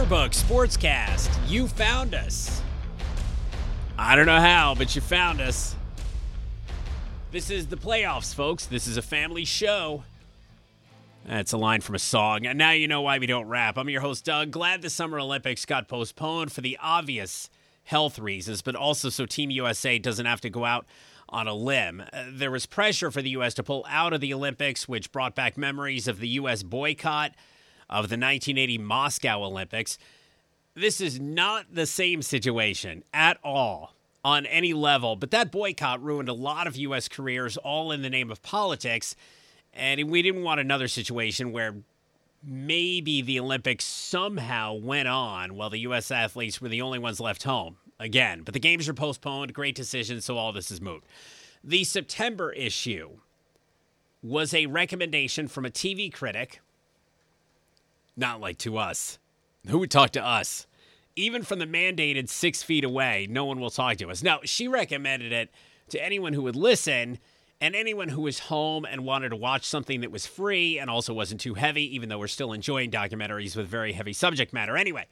Yearbook Sportscast. You found us. I don't know how, but you found us. This is the playoffs, folks. This is a family show. That's a line from a song. And now you know why we don't rap. I'm your host, Doug. Glad the Summer Olympics got postponed for the obvious health reasons, but also so Team USA doesn't have to go out on a limb. Uh, there was pressure for the U.S. to pull out of the Olympics, which brought back memories of the U.S. boycott of the 1980 Moscow Olympics. This is not the same situation at all on any level, but that boycott ruined a lot of U.S. careers, all in the name of politics. And we didn't want another situation where maybe the Olympics somehow went on while the U.S. athletes were the only ones left home again. But the games are postponed. Great decision. So all this is moot. The September issue was a recommendation from a TV critic not like to us. Who would talk to us? Even from the mandated six feet away, no one will talk to us. Now, she recommended it to anyone who would listen and anyone who was home and wanted to watch something that was free and also wasn't too heavy, even though we're still enjoying documentaries with very heavy subject matter. Anyway,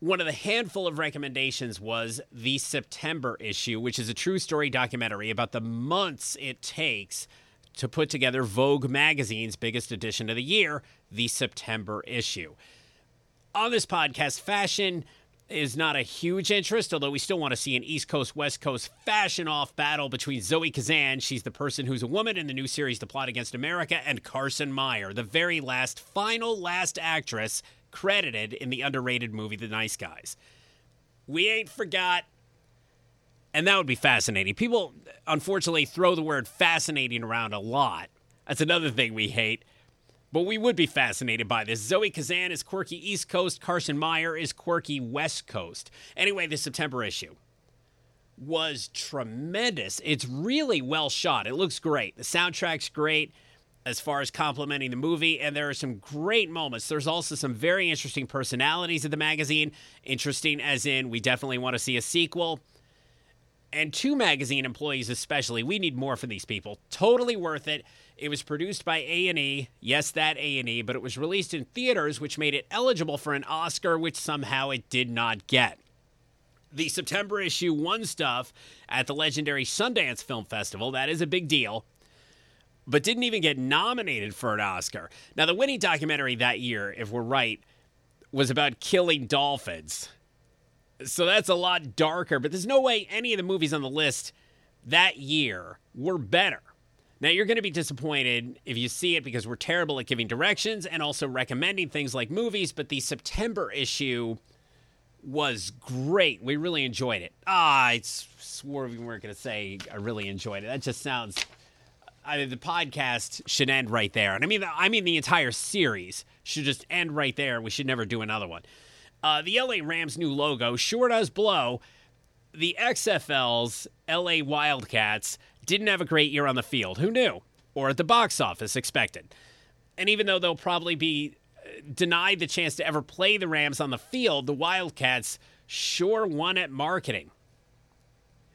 one of the handful of recommendations was the September issue, which is a true story documentary about the months it takes to put together Vogue magazine's biggest edition of the year, the September issue. On this podcast, fashion is not a huge interest, although we still want to see an East Coast West Coast fashion off battle between Zoe Kazan, she's the person who's a woman in the new series The Plot Against America, and Carson Meyer, the very last, final last actress credited in the underrated movie The Nice Guys. We ain't forgot and that would be fascinating. People, unfortunately, throw the word fascinating around a lot. That's another thing we hate. But we would be fascinated by this. Zoe Kazan is quirky East Coast. Carson Meyer is quirky West Coast. Anyway, the September issue was tremendous. It's really well shot. It looks great. The soundtrack's great as far as complimenting the movie, and there are some great moments. There's also some very interesting personalities of the magazine. Interesting, as in, we definitely want to see a sequel and two magazine employees especially we need more for these people. Totally worth it. It was produced by a&e yes that a&e but it was released in theaters which made it eligible for an oscar which somehow it did not get. The september issue won stuff at the legendary sundance film festival that is a big deal but didn't even get nominated for an oscar. Now the winning documentary that year if we're right was about killing dolphins so that's a lot darker, but there's no way any of the movies on the list that year were better. Now, you're going to be disappointed if you see it because we're terrible at giving directions and also recommending things like movies, but the September issue was great. We really enjoyed it. Ah, I swore we weren't going to say I really enjoyed it. That just sounds. I mean, the podcast should end right there, and I mean, I mean, the entire series should just end right there. We should never do another one. Uh, the LA Rams' new logo sure does blow. The XFL's LA Wildcats didn't have a great year on the field. Who knew? Or at the box office expected. And even though they'll probably be uh, denied the chance to ever play the Rams on the field, the Wildcats sure won at marketing.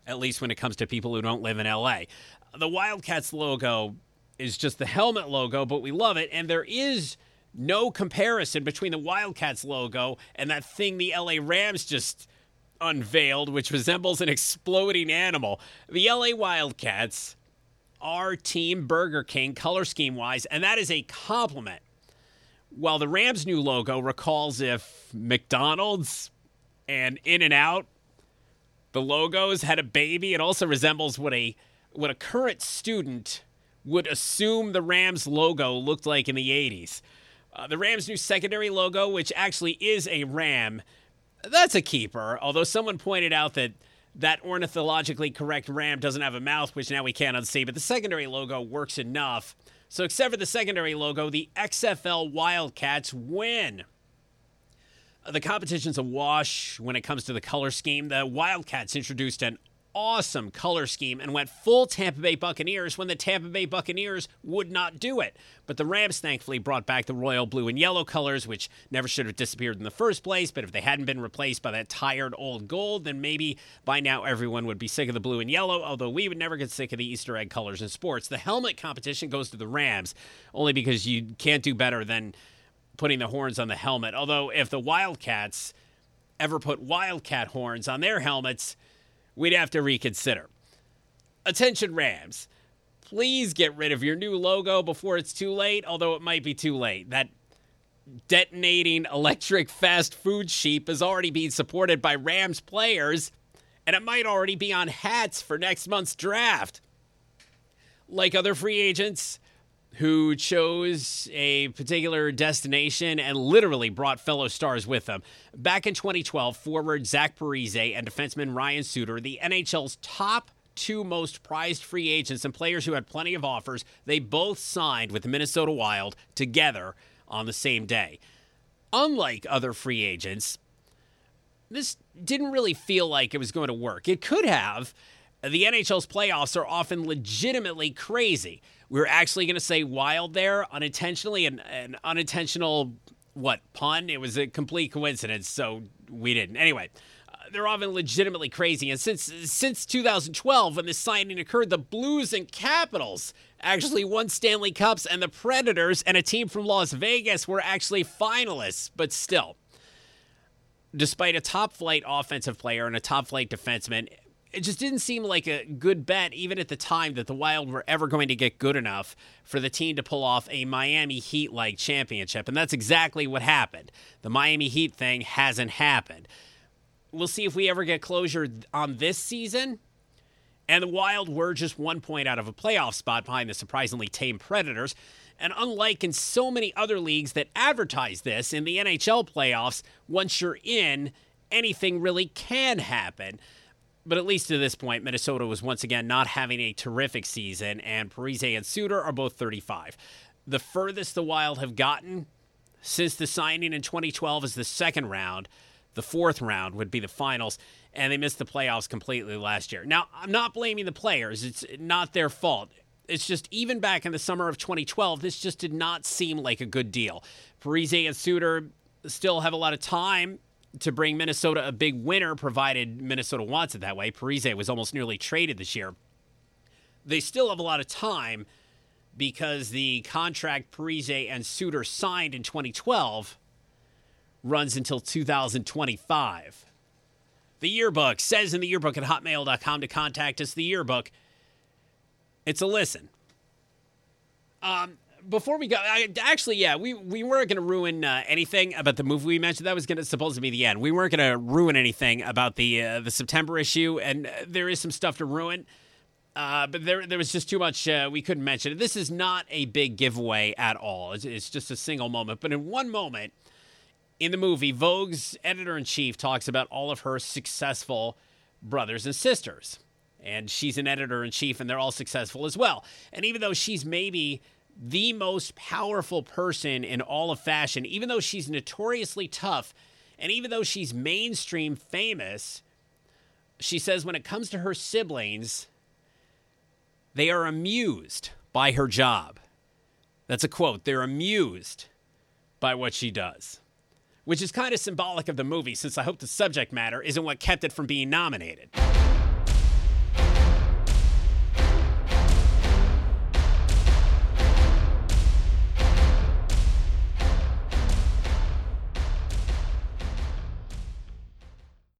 At least when it comes to people who don't live in LA. The Wildcats logo is just the helmet logo, but we love it. And there is no comparison between the Wildcats logo and that thing the LA Rams just unveiled, which resembles an exploding animal. The LA Wildcats are Team Burger King color scheme wise, and that is a compliment. While the Rams' new logo recalls if McDonald's and In-N-Out, the logos had a baby, it also resembles what a what a current student would assume the Rams logo looked like in the 80s. Uh, the Rams' new secondary logo, which actually is a ram, that's a keeper. Although someone pointed out that that ornithologically correct ram doesn't have a mouth, which now we can't but the secondary logo works enough. So, except for the secondary logo, the XFL Wildcats win. Uh, the competition's a wash when it comes to the color scheme. The Wildcats introduced an awesome color scheme and went full Tampa Bay Buccaneers when the Tampa Bay Buccaneers would not do it. But the Rams thankfully brought back the royal blue and yellow colors, which never should have disappeared in the first place. But if they hadn't been replaced by that tired old gold, then maybe by now everyone would be sick of the blue and yellow, although we would never get sick of the Easter egg colors in sports. The helmet competition goes to the Rams only because you can't do better than putting the horns on the helmet. Although, if the Wildcats ever put Wildcat horns on their helmets, we'd have to reconsider. Attention, Rams. Please get rid of your new logo before it's too late, although it might be too late. That detonating electric fast food sheep is already being supported by Rams players, and it might already be on hats for next month's draft. Like other free agents, who chose a particular destination and literally brought fellow stars with them. Back in 2012, forward Zach Parise and defenseman Ryan Suter, the NHL's top two most prized free agents and players who had plenty of offers, they both signed with the Minnesota Wild together on the same day. Unlike other free agents, this didn't really feel like it was going to work. It could have. The NHL's playoffs are often legitimately crazy. We are actually going to say wild there unintentionally, and an unintentional what pun? It was a complete coincidence, so we didn't. Anyway, uh, they're often legitimately crazy, and since since 2012, when this signing occurred, the Blues and Capitals actually won Stanley Cups, and the Predators and a team from Las Vegas were actually finalists. But still, despite a top flight offensive player and a top flight defenseman, it just didn't seem like a good bet, even at the time, that the Wild were ever going to get good enough for the team to pull off a Miami Heat like championship. And that's exactly what happened. The Miami Heat thing hasn't happened. We'll see if we ever get closure on this season. And the Wild were just one point out of a playoff spot behind the surprisingly tame Predators. And unlike in so many other leagues that advertise this, in the NHL playoffs, once you're in, anything really can happen. But at least to this point, Minnesota was once again not having a terrific season, and Parise and Suter are both 35. The furthest the Wild have gotten since the signing in 2012 is the second round. The fourth round would be the finals, and they missed the playoffs completely last year. Now, I'm not blaming the players, it's not their fault. It's just even back in the summer of 2012, this just did not seem like a good deal. Parise and Suter still have a lot of time to bring Minnesota a big winner, provided Minnesota wants it that way. Parise was almost nearly traded this year. They still have a lot of time because the contract Parise and Suter signed in 2012 runs until 2025. The yearbook says in the yearbook at hotmail.com to contact us. The yearbook, it's a listen. Um, before we go, I, actually, yeah, we, we weren't going to ruin uh, anything about the movie we mentioned. That was to supposed to be the end. We weren't going to ruin anything about the uh, the September issue, and uh, there is some stuff to ruin. Uh, but there, there was just too much uh, we couldn't mention. This is not a big giveaway at all. It's, it's just a single moment. But in one moment in the movie, Vogue's editor in chief talks about all of her successful brothers and sisters. And she's an editor in chief, and they're all successful as well. And even though she's maybe the most powerful person in all of fashion, even though she's notoriously tough and even though she's mainstream famous, she says when it comes to her siblings, they are amused by her job. That's a quote. They're amused by what she does, which is kind of symbolic of the movie since I hope the subject matter isn't what kept it from being nominated.